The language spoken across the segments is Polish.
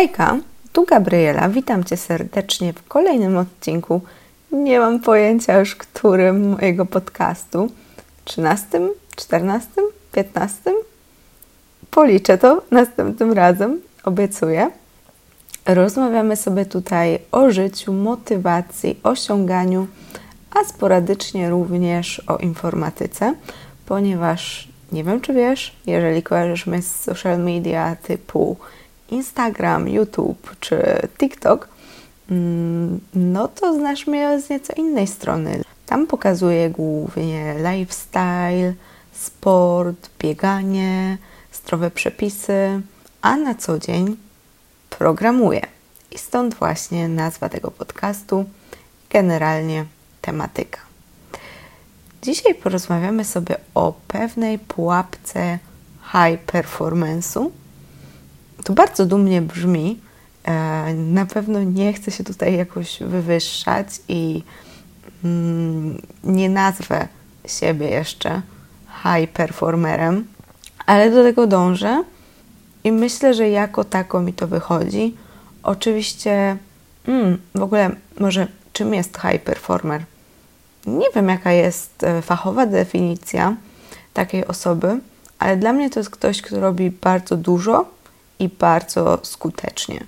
Hejka, tu Gabriela, witam Cię serdecznie w kolejnym odcinku. Nie mam pojęcia już którym mojego podcastu. 13, 14, 15? Policzę to następnym razem, obiecuję. Rozmawiamy sobie tutaj o życiu, motywacji, osiąganiu, a sporadycznie również o informatyce, ponieważ nie wiem, czy wiesz, jeżeli kojarzysz mnie z social media typu Instagram, YouTube czy TikTok, mm, no to znasz mnie z nieco innej strony. Tam pokazuję głównie lifestyle, sport, bieganie, zdrowe przepisy, a na co dzień programuję. I stąd właśnie nazwa tego podcastu, generalnie tematyka. Dzisiaj porozmawiamy sobie o pewnej pułapce high performance'u, to bardzo dumnie brzmi. E, na pewno nie chcę się tutaj jakoś wywyższać i mm, nie nazwę siebie jeszcze high performerem, ale do tego dążę i myślę, że jako tako mi to wychodzi. Oczywiście, mm, w ogóle, może czym jest high performer? Nie wiem, jaka jest e, fachowa definicja takiej osoby, ale dla mnie to jest ktoś, kto robi bardzo dużo i bardzo skutecznie.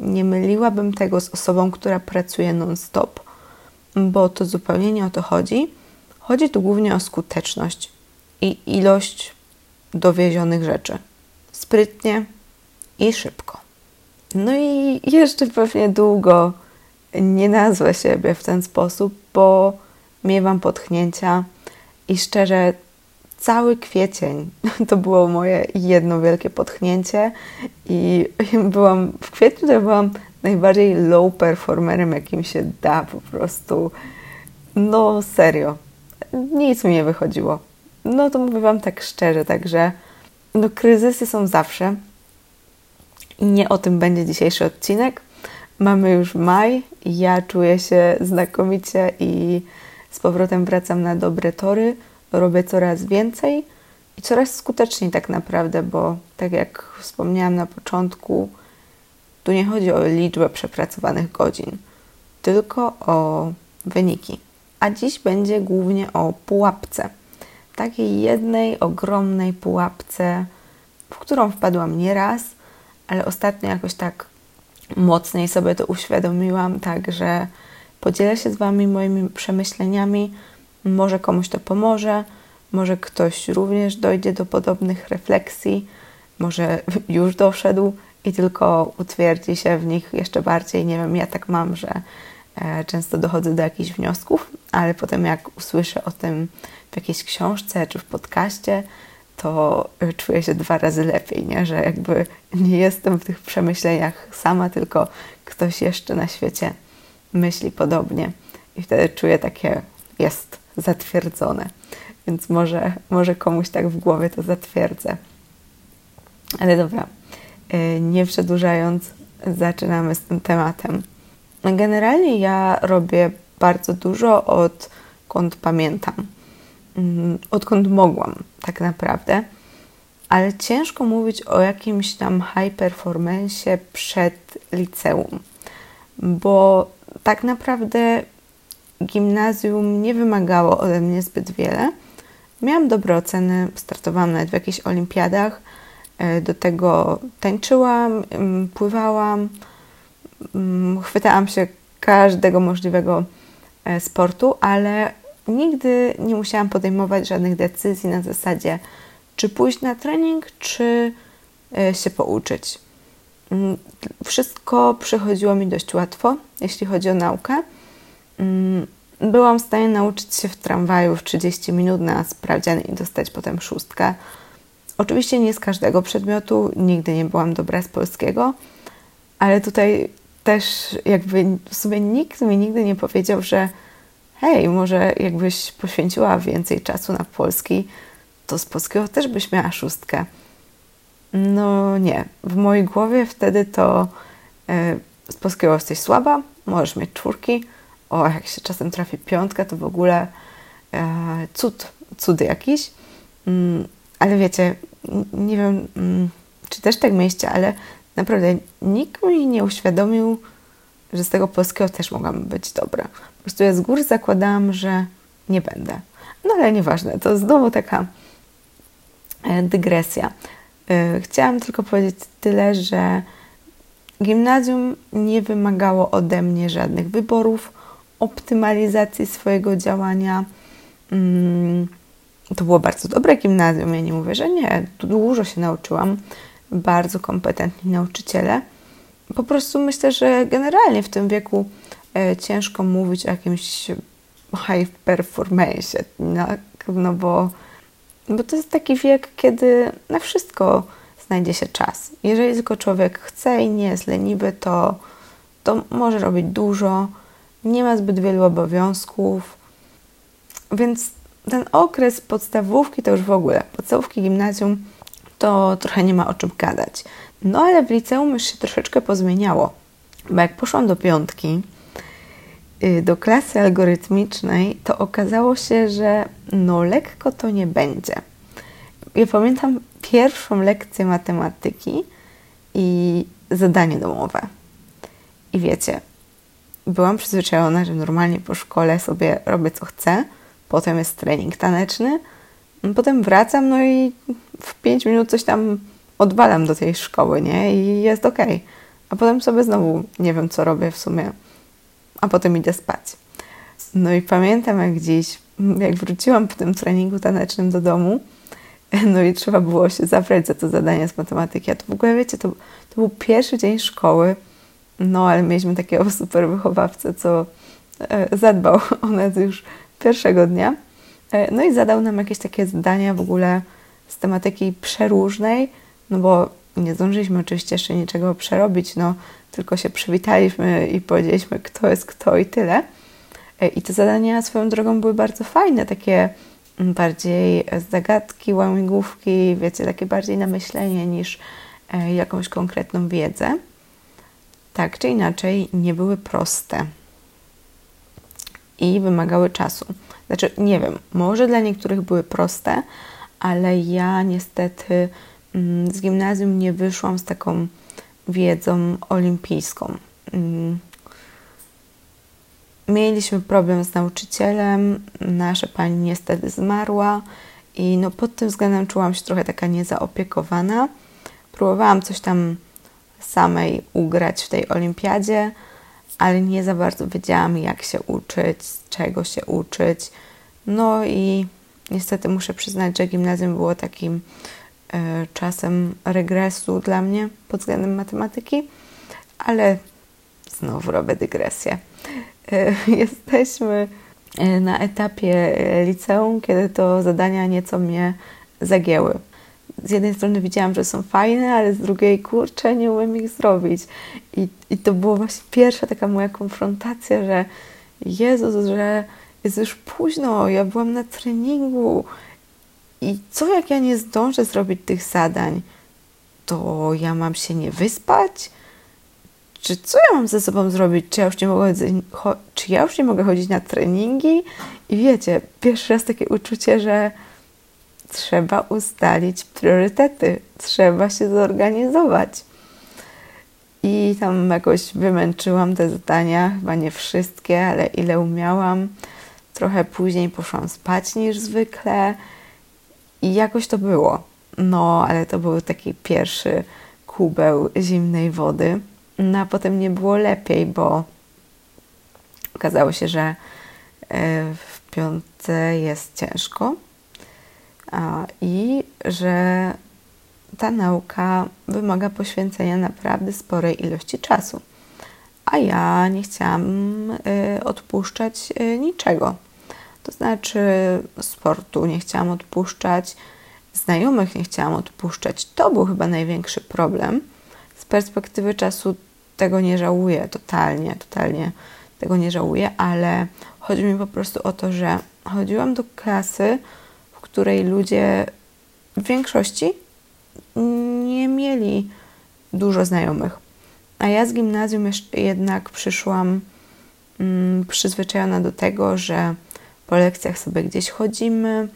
Nie myliłabym tego z osobą, która pracuje non-stop, bo to zupełnie nie o to chodzi. Chodzi tu głównie o skuteczność i ilość dowiezionych rzeczy. Sprytnie i szybko. No i jeszcze pewnie długo nie nazwę siebie w ten sposób, bo miewam potchnięcia i szczerze cały kwiecień to było moje jedno wielkie potchnięcie i byłam w kwietniu to byłam najbardziej low performerem, jakim się da po prostu. No serio, nic mi nie wychodziło. No to mówię Wam tak szczerze, także no kryzysy są zawsze i nie o tym będzie dzisiejszy odcinek. Mamy już maj, ja czuję się znakomicie i z powrotem wracam na dobre tory robię coraz więcej i coraz skuteczniej tak naprawdę, bo tak jak wspomniałam na początku, tu nie chodzi o liczbę przepracowanych godzin, tylko o wyniki. A dziś będzie głównie o pułapce. Takiej jednej ogromnej pułapce, w którą wpadłam nieraz, ale ostatnio jakoś tak mocniej sobie to uświadomiłam, także podzielę się z Wami moimi przemyśleniami może komuś to pomoże, może ktoś również dojdzie do podobnych refleksji, może już doszedł i tylko utwierdzi się w nich jeszcze bardziej. Nie wiem, ja tak mam, że e, często dochodzę do jakichś wniosków, ale potem jak usłyszę o tym w jakiejś książce czy w podcaście, to czuję się dwa razy lepiej, nie? że jakby nie jestem w tych przemyśleniach sama, tylko ktoś jeszcze na świecie myśli podobnie. I wtedy czuję takie, jest, zatwierdzone. Więc może, może komuś tak w głowie to zatwierdzę. Ale dobra, y, nie przedłużając, zaczynamy z tym tematem. Generalnie ja robię bardzo dużo odkąd pamiętam, mm, odkąd mogłam, tak naprawdę. Ale ciężko mówić o jakimś tam high performance przed liceum, bo tak naprawdę gimnazjum nie wymagało ode mnie zbyt wiele. Miałam dobre oceny, startowałam nawet w jakichś olimpiadach. E, do tego tańczyłam, mm, pływałam, mm, chwytałam się każdego możliwego e, sportu, ale nigdy nie musiałam podejmować żadnych decyzji na zasadzie, czy pójść na trening, czy e, się pouczyć. Mm, wszystko przychodziło mi dość łatwo, jeśli chodzi o naukę. Mm, byłam w stanie nauczyć się w tramwaju w 30 minut na sprawdzian i dostać potem szóstkę. Oczywiście nie z każdego przedmiotu, nigdy nie byłam dobra z polskiego, ale tutaj też jakby nikt mi nigdy nie powiedział, że hej, może jakbyś poświęciła więcej czasu na polski, to z polskiego też byś miała szóstkę. No nie, w mojej głowie wtedy to yy, z polskiego jesteś słaba, możesz mieć czwórki, o, jak się czasem trafi piątka, to w ogóle e, cud, cud jakiś. Mm, ale wiecie, nie wiem, mm, czy też tak mieliście, ale naprawdę nikt mi nie uświadomił, że z tego polskiego też mogłam być dobra. Po prostu ja z góry zakładałam, że nie będę. No ale nieważne, to znowu taka e, dygresja. E, chciałam tylko powiedzieć tyle, że gimnazjum nie wymagało ode mnie żadnych wyborów, optymalizacji swojego działania. Mm, to było bardzo dobre gimnazjum, ja nie mówię, że nie. Dużo się nauczyłam, bardzo kompetentni nauczyciele. Po prostu myślę, że generalnie w tym wieku e, ciężko mówić o jakimś high performance, no bo, bo to jest taki wiek, kiedy na wszystko znajdzie się czas. Jeżeli tylko człowiek chce i nie jest leniwy, to, to może robić dużo, nie ma zbyt wielu obowiązków, więc ten okres podstawówki to już w ogóle, podstawówki gimnazjum to trochę nie ma o czym gadać. No ale w liceum już się troszeczkę pozmieniało, bo jak poszłam do piątki, y, do klasy algorytmicznej, to okazało się, że no lekko to nie będzie. Ja pamiętam pierwszą lekcję matematyki i zadanie domowe. I wiecie, byłam przyzwyczajona, że normalnie po szkole sobie robię co chcę, potem jest trening taneczny, potem wracam, no i w 5 minut coś tam odwalam do tej szkoły, nie? I jest ok. A potem sobie znowu nie wiem, co robię w sumie, a potem idę spać. No i pamiętam jak dziś, jak wróciłam po tym treningu tanecznym do domu, no i trzeba było się zabrać za to zadanie z matematyki. A to w ogóle, wiecie, to, to był pierwszy dzień szkoły, no ale mieliśmy takiego super wychowawcę, co e, zadbał o nas już pierwszego dnia. E, no i zadał nam jakieś takie zadania w ogóle z tematyki przeróżnej, no bo nie zdążyliśmy oczywiście jeszcze niczego przerobić, no tylko się przywitaliśmy i powiedzieliśmy, kto jest kto i tyle. E, I te zadania swoją drogą były bardzo fajne, takie bardziej zagadki, łamigłówki, wiecie, takie bardziej na myślenie niż jakąś konkretną wiedzę. Tak czy inaczej, nie były proste i wymagały czasu. Znaczy, nie wiem, może dla niektórych były proste, ale ja niestety mm, z gimnazjum nie wyszłam z taką wiedzą olimpijską. Mm, mieliśmy problem z nauczycielem, nasza pani niestety zmarła i no pod tym względem czułam się trochę taka niezaopiekowana. Próbowałam coś tam samej ugrać w tej olimpiadzie, ale nie za bardzo wiedziałam, jak się uczyć, czego się uczyć. No i niestety muszę przyznać, że gimnazjum było takim e, czasem regresu dla mnie pod względem matematyki, ale znowu robię dygresję. E, jesteśmy e, na etapie liceum, kiedy to zadania nieco mnie zagięły. Z jednej strony widziałam, że są fajne, ale z drugiej, kurczę, nie umiem ich zrobić. I, i to była właśnie pierwsza taka moja konfrontacja, że Jezus, że jest już późno, ja byłam na treningu i co jak ja nie zdążę zrobić tych zadań? To ja mam się nie wyspać? Czy co ja mam ze sobą zrobić? Czy ja już nie mogę, czy ja już nie mogę chodzić na treningi? I wiecie, pierwszy raz takie uczucie, że trzeba ustalić priorytety, trzeba się zorganizować. I tam jakoś wymęczyłam te zadania, chyba nie wszystkie, ale ile umiałam. Trochę później poszłam spać niż zwykle i jakoś to było. No, ale to był taki pierwszy kubeł zimnej wody. No a potem nie było lepiej, bo okazało się, że e, w piątce jest ciężko i że ta nauka wymaga poświęcenia naprawdę sporej ilości czasu. A ja nie chciałam e, odpuszczać e, niczego. To znaczy sportu nie chciałam odpuszczać, znajomych nie chciałam odpuszczać. To był chyba największy problem. Z perspektywy czasu tego nie żałuję, totalnie, totalnie tego nie żałuję, ale chodzi mi po prostu o to, że chodziłam do klasy, której ludzie w większości nie mieli dużo znajomych. A ja z gimnazjum jednak przyszłam mm, przyzwyczajona do tego, że po lekcjach sobie gdzieś chodzimy,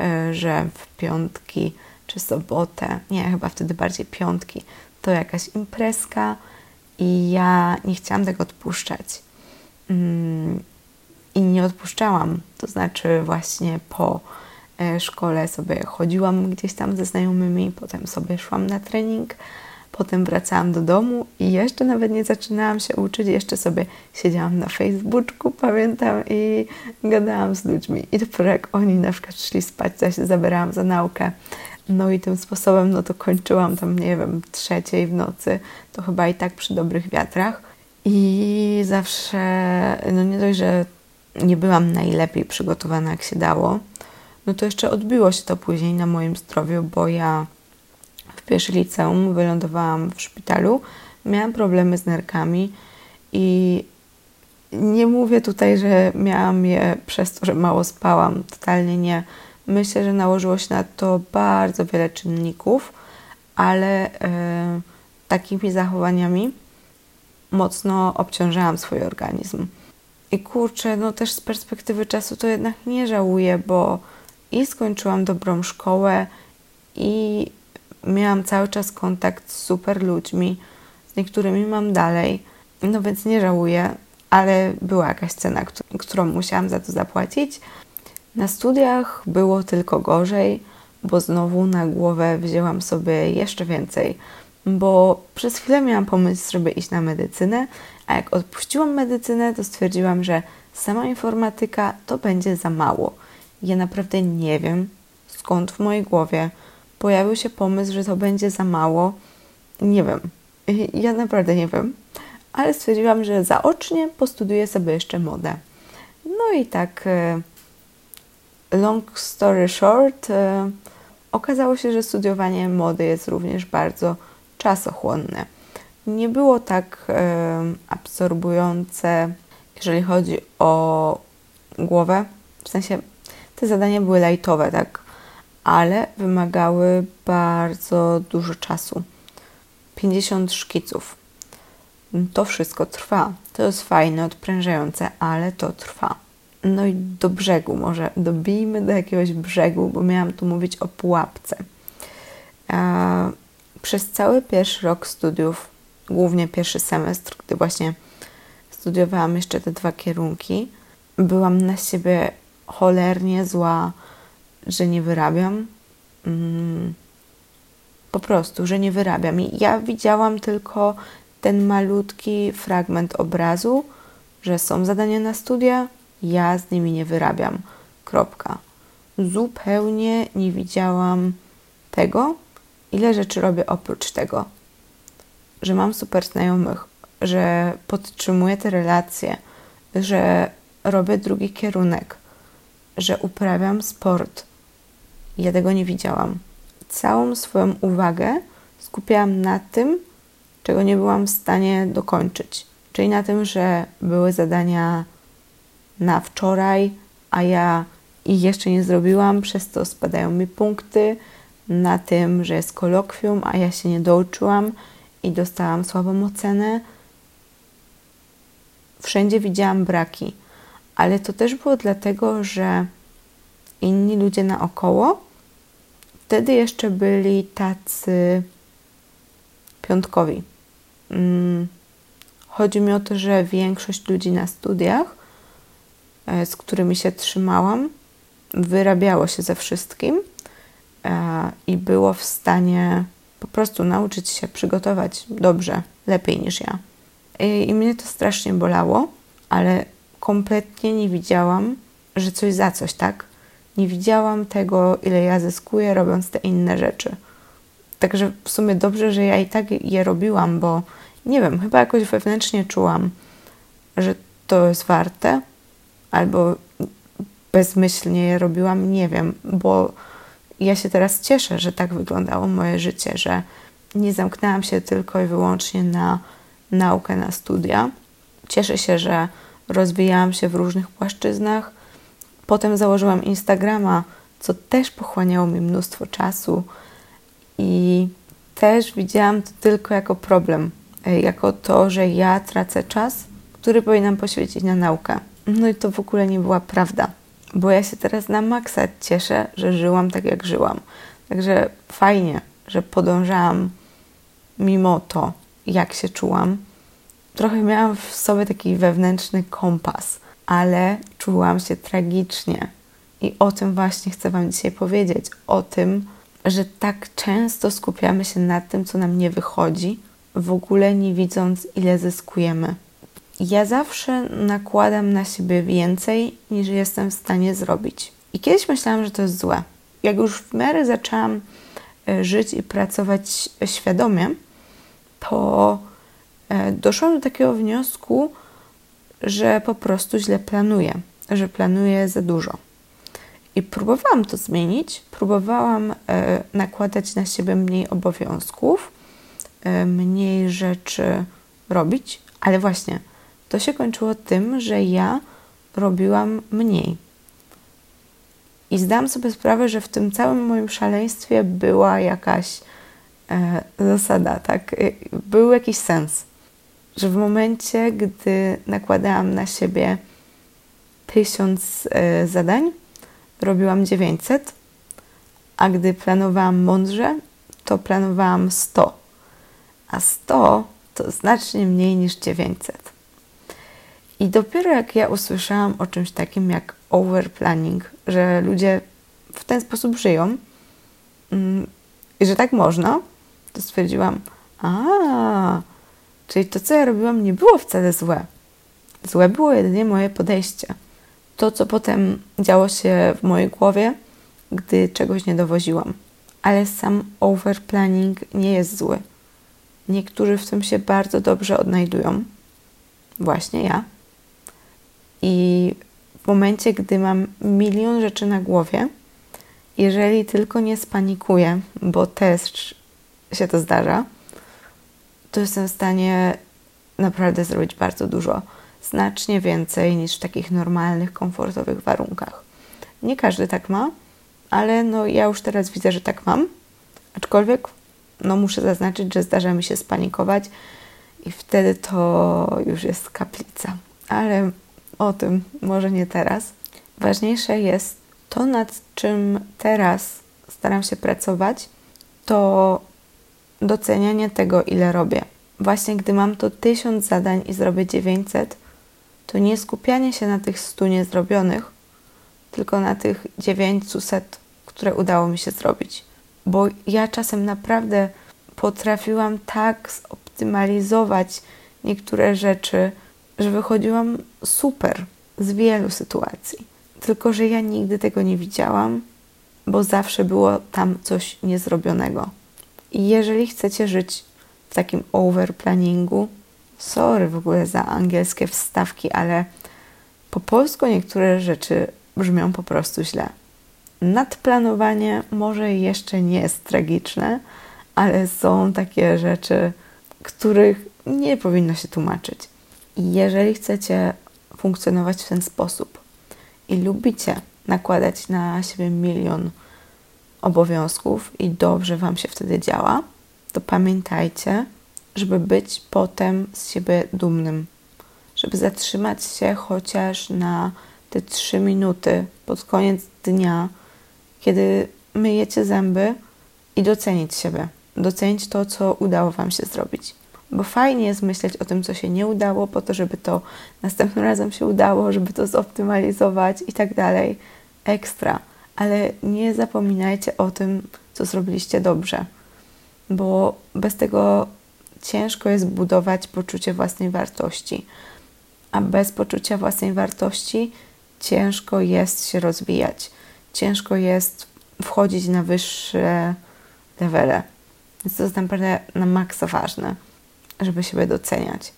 e, że w piątki czy sobotę, nie, chyba wtedy bardziej piątki, to jakaś imprezka i ja nie chciałam tego odpuszczać. Mm, I nie odpuszczałam. To znaczy, właśnie po szkole sobie chodziłam gdzieś tam ze znajomymi, potem sobie szłam na trening, potem wracałam do domu i jeszcze nawet nie zaczynałam się uczyć, jeszcze sobie siedziałam na Facebooku, pamiętam, i gadałam z ludźmi. I dopiero jak oni na przykład szli spać, to ja się zabierałam za naukę. No i tym sposobem, no to kończyłam tam, nie wiem, trzeciej w nocy, to chyba i tak przy dobrych wiatrach. I zawsze, no nie dość, że nie byłam najlepiej przygotowana, jak się dało, no to jeszcze odbiło się to później na moim zdrowiu, bo ja w pierwszym liceum wylądowałam w szpitalu, miałam problemy z nerkami i nie mówię tutaj, że miałam je przez to, że mało spałam, totalnie nie. Myślę, że nałożyło się na to bardzo wiele czynników, ale e, takimi zachowaniami mocno obciążałam swój organizm. I kurczę, no też z perspektywy czasu to jednak nie żałuję, bo i skończyłam dobrą szkołę, i miałam cały czas kontakt z super ludźmi, z niektórymi mam dalej. No więc nie żałuję, ale była jakaś cena, którą musiałam za to zapłacić. Na studiach było tylko gorzej, bo znowu na głowę wzięłam sobie jeszcze więcej, bo przez chwilę miałam pomysł, żeby iść na medycynę, a jak odpuściłam medycynę, to stwierdziłam, że sama informatyka to będzie za mało. Ja naprawdę nie wiem, skąd w mojej głowie pojawił się pomysł, że to będzie za mało. Nie wiem. Ja naprawdę nie wiem. Ale stwierdziłam, że zaocznie postudiuję sobie jeszcze modę. No i tak e, long story short, e, okazało się, że studiowanie mody jest również bardzo czasochłonne. Nie było tak e, absorbujące, jeżeli chodzi o głowę. W sensie te zadania były lajtowe, tak? Ale wymagały bardzo dużo czasu. 50 szkiców. To wszystko trwa. To jest fajne, odprężające, ale to trwa. No i do brzegu, może dobijmy do jakiegoś brzegu, bo miałam tu mówić o pułapce. Przez cały pierwszy rok studiów, głównie pierwszy semestr, gdy właśnie studiowałam jeszcze te dwa kierunki, byłam na siebie cholernie zła, że nie wyrabiam. Mm, po prostu, że nie wyrabiam. I ja widziałam tylko ten malutki fragment obrazu, że są zadania na studia, ja z nimi nie wyrabiam. Kropka. Zupełnie nie widziałam tego, ile rzeczy robię oprócz tego. Że mam super znajomych, że podtrzymuję te relacje, że robię drugi kierunek, że uprawiam sport. Ja tego nie widziałam. Całą swoją uwagę skupiałam na tym, czego nie byłam w stanie dokończyć. Czyli na tym, że były zadania na wczoraj, a ja ich jeszcze nie zrobiłam, przez to spadają mi punkty, na tym, że jest kolokwium, a ja się nie douczyłam i dostałam słabą ocenę. Wszędzie widziałam braki, ale to też było dlatego, że inni ludzie naokoło wtedy jeszcze byli tacy piątkowi. Mm, chodzi mi o to, że większość ludzi na studiach E, z którymi się trzymałam, wyrabiało się ze wszystkim e, i było w stanie po prostu nauczyć się przygotować dobrze, lepiej niż ja. I, I, mnie to strasznie bolało, ale kompletnie nie widziałam, że coś za coś, tak? Nie widziałam tego, ile ja zyskuję, robiąc te inne rzeczy. Także w sumie dobrze, że ja i tak je robiłam, bo nie wiem, chyba jakoś wewnętrznie czułam, że to jest warte, albo bezmyślnie je robiłam, nie wiem, bo ja się teraz cieszę, że tak wyglądało moje życie, że nie zamknęłam się tylko i wyłącznie na naukę, na studia. Cieszę się, że rozwijałam się w różnych płaszczyznach. Potem założyłam Instagrama, co też pochłaniało mi mnóstwo czasu i też widziałam to tylko jako problem, jako to, że ja tracę czas, który powinnam poświęcić na naukę. No i to w ogóle nie była prawda, bo ja się teraz na maksa cieszę, że żyłam tak, jak żyłam. Także fajnie, że podążałam mimo to, jak się czułam, trochę miałam w sobie taki wewnętrzny kompas, ale czułam się tragicznie. I o tym właśnie chcę Wam dzisiaj powiedzieć. O tym, że tak często skupiamy się na tym, co nam nie wychodzi, w ogóle nie widząc, ile zyskujemy. Ja zawsze nakładam na siebie więcej, niż jestem w stanie zrobić. I kiedyś myślałam, że to jest złe. Jak już w miarę zaczęłam e, żyć i pracować świadomie, to doszłam do takiego wniosku, że po prostu źle planuję, że planuję za dużo. I próbowałam to zmienić, próbowałam e, nakładać na siebie mniej obowiązków, e, mniej rzeczy robić, ale właśnie to się kończyło tym, że ja robiłam mniej. I zdałam sobie sprawę, że w tym całym moim szaleństwie była jakaś e, zasada, tak? E, był jakiś sens. Że w momencie, gdy nakładałam na siebie tysiąc e, zadań, robiłam 900, a gdy planowałam mądrze, to planowałam 100. A 100 to znacznie mniej niż 900. I dopiero jak ja usłyszałam o czymś takim jak overplanning, że ludzie w ten sposób żyją mm, i że tak można, to stwierdziłam, a, czyli to, co ja robiłam, nie było wcale złe. Złe było jedynie moje podejście. To, co potem działo się w mojej głowie, gdy czegoś nie dowoziłam. Ale sam overplanning nie jest zły. Niektórzy w tym się bardzo dobrze odnajdują. Właśnie ja. I w momencie, gdy mam milion rzeczy na głowie, jeżeli tylko nie spanikuję, bo też się to zdarza, to jestem w stanie naprawdę zrobić bardzo dużo. Znacznie więcej niż w takich normalnych, komfortowych warunkach. Nie każdy tak ma, ale no ja już teraz widzę, że tak mam. Aczkolwiek no muszę zaznaczyć, że zdarza mi się spanikować i wtedy to już jest kaplica. Ale o tym może nie teraz. Ważniejsze jest to, nad czym teraz staram się pracować, to docenianie tego, ile robię. Właśnie gdy mam to tysiąc zadań i zrobię 900, to nie skupianie się na tych 100 niezrobionych, tylko na tych 900, które udało mi się zrobić. Bo ja czasem naprawdę potrafiłam tak zoptymalizować niektóre rzeczy, że wychodziłam super z wielu sytuacji. Tylko, że ja nigdy tego nie widziałam, bo zawsze było tam coś niezrobionego. Jeżeli chcecie żyć w takim overplanningu, sorry w ogóle za angielskie wstawki, ale po polsku niektóre rzeczy brzmią po prostu źle. Nadplanowanie może jeszcze nie jest tragiczne, ale są takie rzeczy, których nie powinno się tłumaczyć. Jeżeli chcecie funkcjonować w ten sposób i lubicie nakładać na siebie milion obowiązków i dobrze Wam się wtedy działa, to pamiętajcie, żeby być potem z siebie dumnym, żeby zatrzymać się chociaż na te trzy minuty pod koniec dnia, kiedy myjecie zęby i docenić siebie, docenić to, co udało Wam się zrobić bo fajnie jest myśleć o tym, co się nie udało, po to, żeby to następnym razem się udało, żeby to zoptymalizować i tak dalej. Ekstra. Ale nie zapominajcie o tym, co zrobiliście dobrze, bo bez tego ciężko jest budować poczucie własnej wartości, a bez poczucia własnej wartości ciężko jest się rozwijać, ciężko jest wchodzić na wyższe levele. Więc to jest naprawdę na maksa ważne żeby siebie doceniać.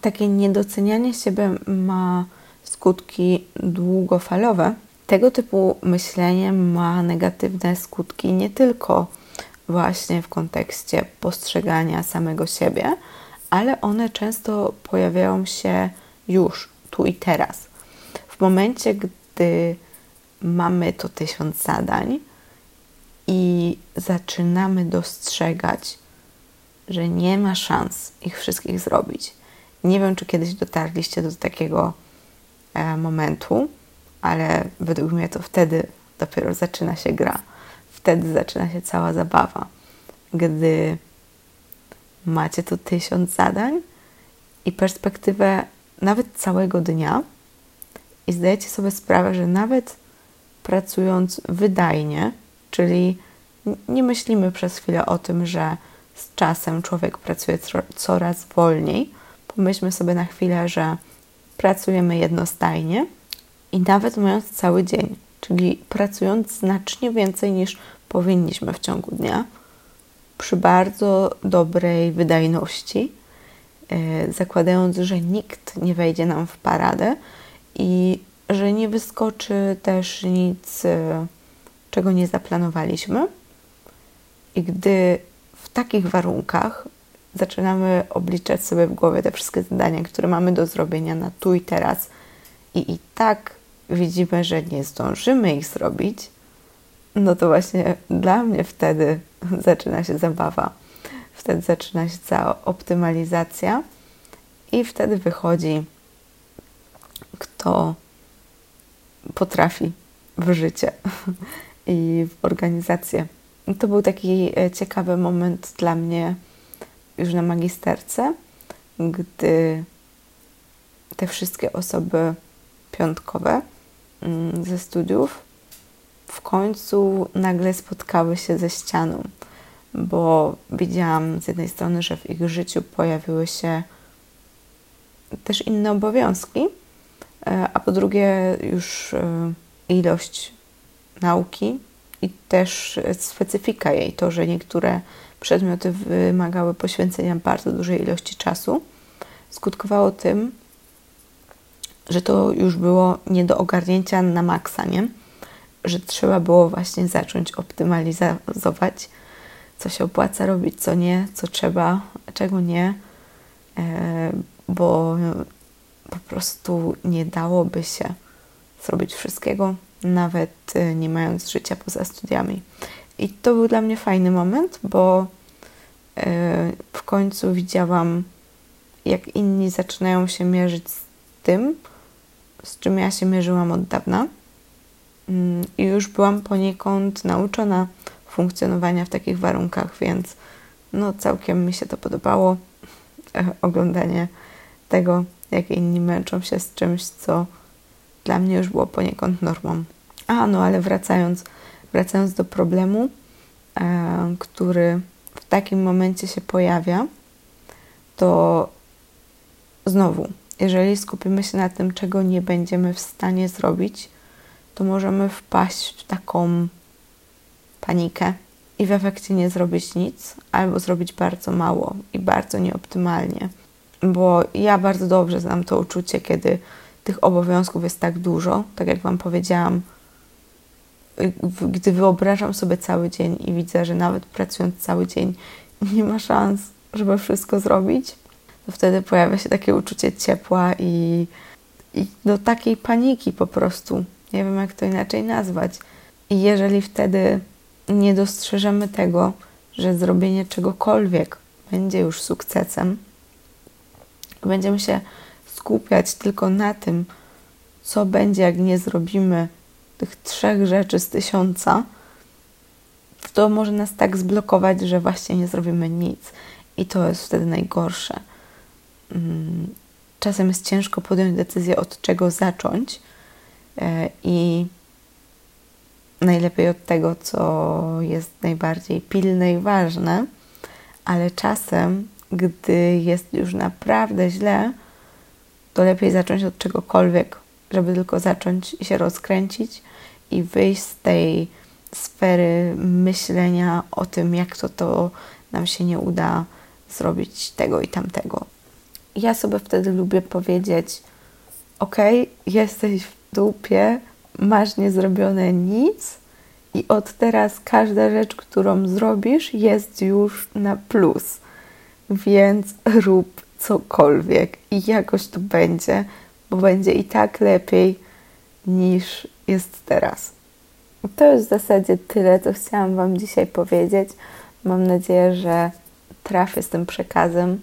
Takie niedocenianie siebie ma skutki długofalowe. Tego typu myślenie ma negatywne skutki nie tylko właśnie w kontekście postrzegania samego siebie, ale one często pojawiają się już, tu i teraz. W momencie, gdy mamy to tysiąc zadań i zaczynamy dostrzegać że nie ma szans ich wszystkich zrobić. Nie wiem, czy kiedyś dotarliście do takiego e, momentu, ale według mnie to wtedy dopiero zaczyna się gra. Wtedy zaczyna się cała zabawa. Gdy macie tu tysiąc zadań i perspektywę nawet całego dnia i zdajecie sobie sprawę, że nawet pracując wydajnie, czyli nie myślimy przez chwilę o tym, że z czasem człowiek pracuje coraz wolniej. Pomyślmy sobie na chwilę, że pracujemy jednostajnie i nawet mając cały dzień, czyli pracując znacznie więcej niż powinniśmy w ciągu dnia, przy bardzo dobrej wydajności, e, zakładając, że nikt nie wejdzie nam w paradę i że nie wyskoczy też nic, e, czego nie zaplanowaliśmy. I gdy w takich warunkach zaczynamy obliczać sobie w głowie te wszystkie zadania, które mamy do zrobienia na tu i teraz, i i tak widzimy, że nie zdążymy ich zrobić, no to właśnie dla mnie wtedy zaczyna się zabawa. Wtedy zaczyna się cała optymalizacja i wtedy wychodzi, kto potrafi w życie i w organizację. To był taki e, ciekawy moment dla mnie już na magisterce, gdy te wszystkie osoby piątkowe ze studiów w końcu nagle spotkały się ze ścianą, bo widziałam z jednej strony, że w ich życiu pojawiły się też inne obowiązki, e, a po drugie już e, ilość nauki i też specyfika jej, to, że niektóre przedmioty wymagały poświęcenia bardzo dużej ilości czasu, skutkowało tym, że to już było nie do ogarnięcia na maksa, nie? Że trzeba było właśnie zacząć optymalizować, co się opłaca robić, co nie, co trzeba, czego nie, e, bo po prostu nie dałoby się zrobić wszystkiego, nawet e, nie mając życia poza studiami. I to był dla mnie fajny moment, bo e, w końcu widziałam, jak inni zaczynają się mierzyć z tym, z czym ja się mierzyłam od dawna. Mm, I już byłam poniekąd nauczona funkcjonowania w takich warunkach, więc no całkiem mi się to podobało. Oglądanie tego, jak inni męczą się z czymś, co dla mnie już było poniekąd normą. A no, ale wracając, wracając do problemu, e, który w takim momencie się pojawia, to znowu jeżeli skupimy się na tym, czego nie będziemy w stanie zrobić, to możemy wpaść w taką panikę i w efekcie nie zrobić nic, albo zrobić bardzo mało i bardzo nieoptymalnie. Bo ja bardzo dobrze znam to uczucie, kiedy tych obowiązków jest tak dużo, tak jak Wam powiedziałam, gdy wyobrażam sobie cały dzień i widzę, że nawet pracując cały dzień nie ma szans, żeby wszystko zrobić, to wtedy pojawia się takie uczucie ciepła i, i do takiej paniki po prostu. Nie wiem, jak to inaczej nazwać. I jeżeli wtedy nie dostrzeżemy tego, że zrobienie czegokolwiek będzie już sukcesem, będziemy się skupiać tylko na tym, co będzie, jak nie zrobimy tych trzech rzeczy z tysiąca, to może nas tak zblokować, że właśnie nie zrobimy nic. I to jest wtedy najgorsze. Mm, czasem jest ciężko podjąć decyzję, od czego zacząć e, i najlepiej od tego, co jest najbardziej pilne i ważne, ale czasem, gdy jest już naprawdę źle, to lepiej zacząć od czegokolwiek, żeby tylko zacząć się rozkręcić i wyjść z tej sfery myślenia o tym, jak to, to nam się nie uda zrobić tego i tamtego ja sobie wtedy lubię powiedzieć: OK, jesteś w dupie, masz niezrobione nic, i od teraz każda rzecz, którą zrobisz, jest już na plus. Więc rób cokolwiek i jakoś to będzie, bo będzie i tak lepiej niż jest teraz. To jest w zasadzie tyle, co chciałam Wam dzisiaj powiedzieć. Mam nadzieję, że trafię z tym przekazem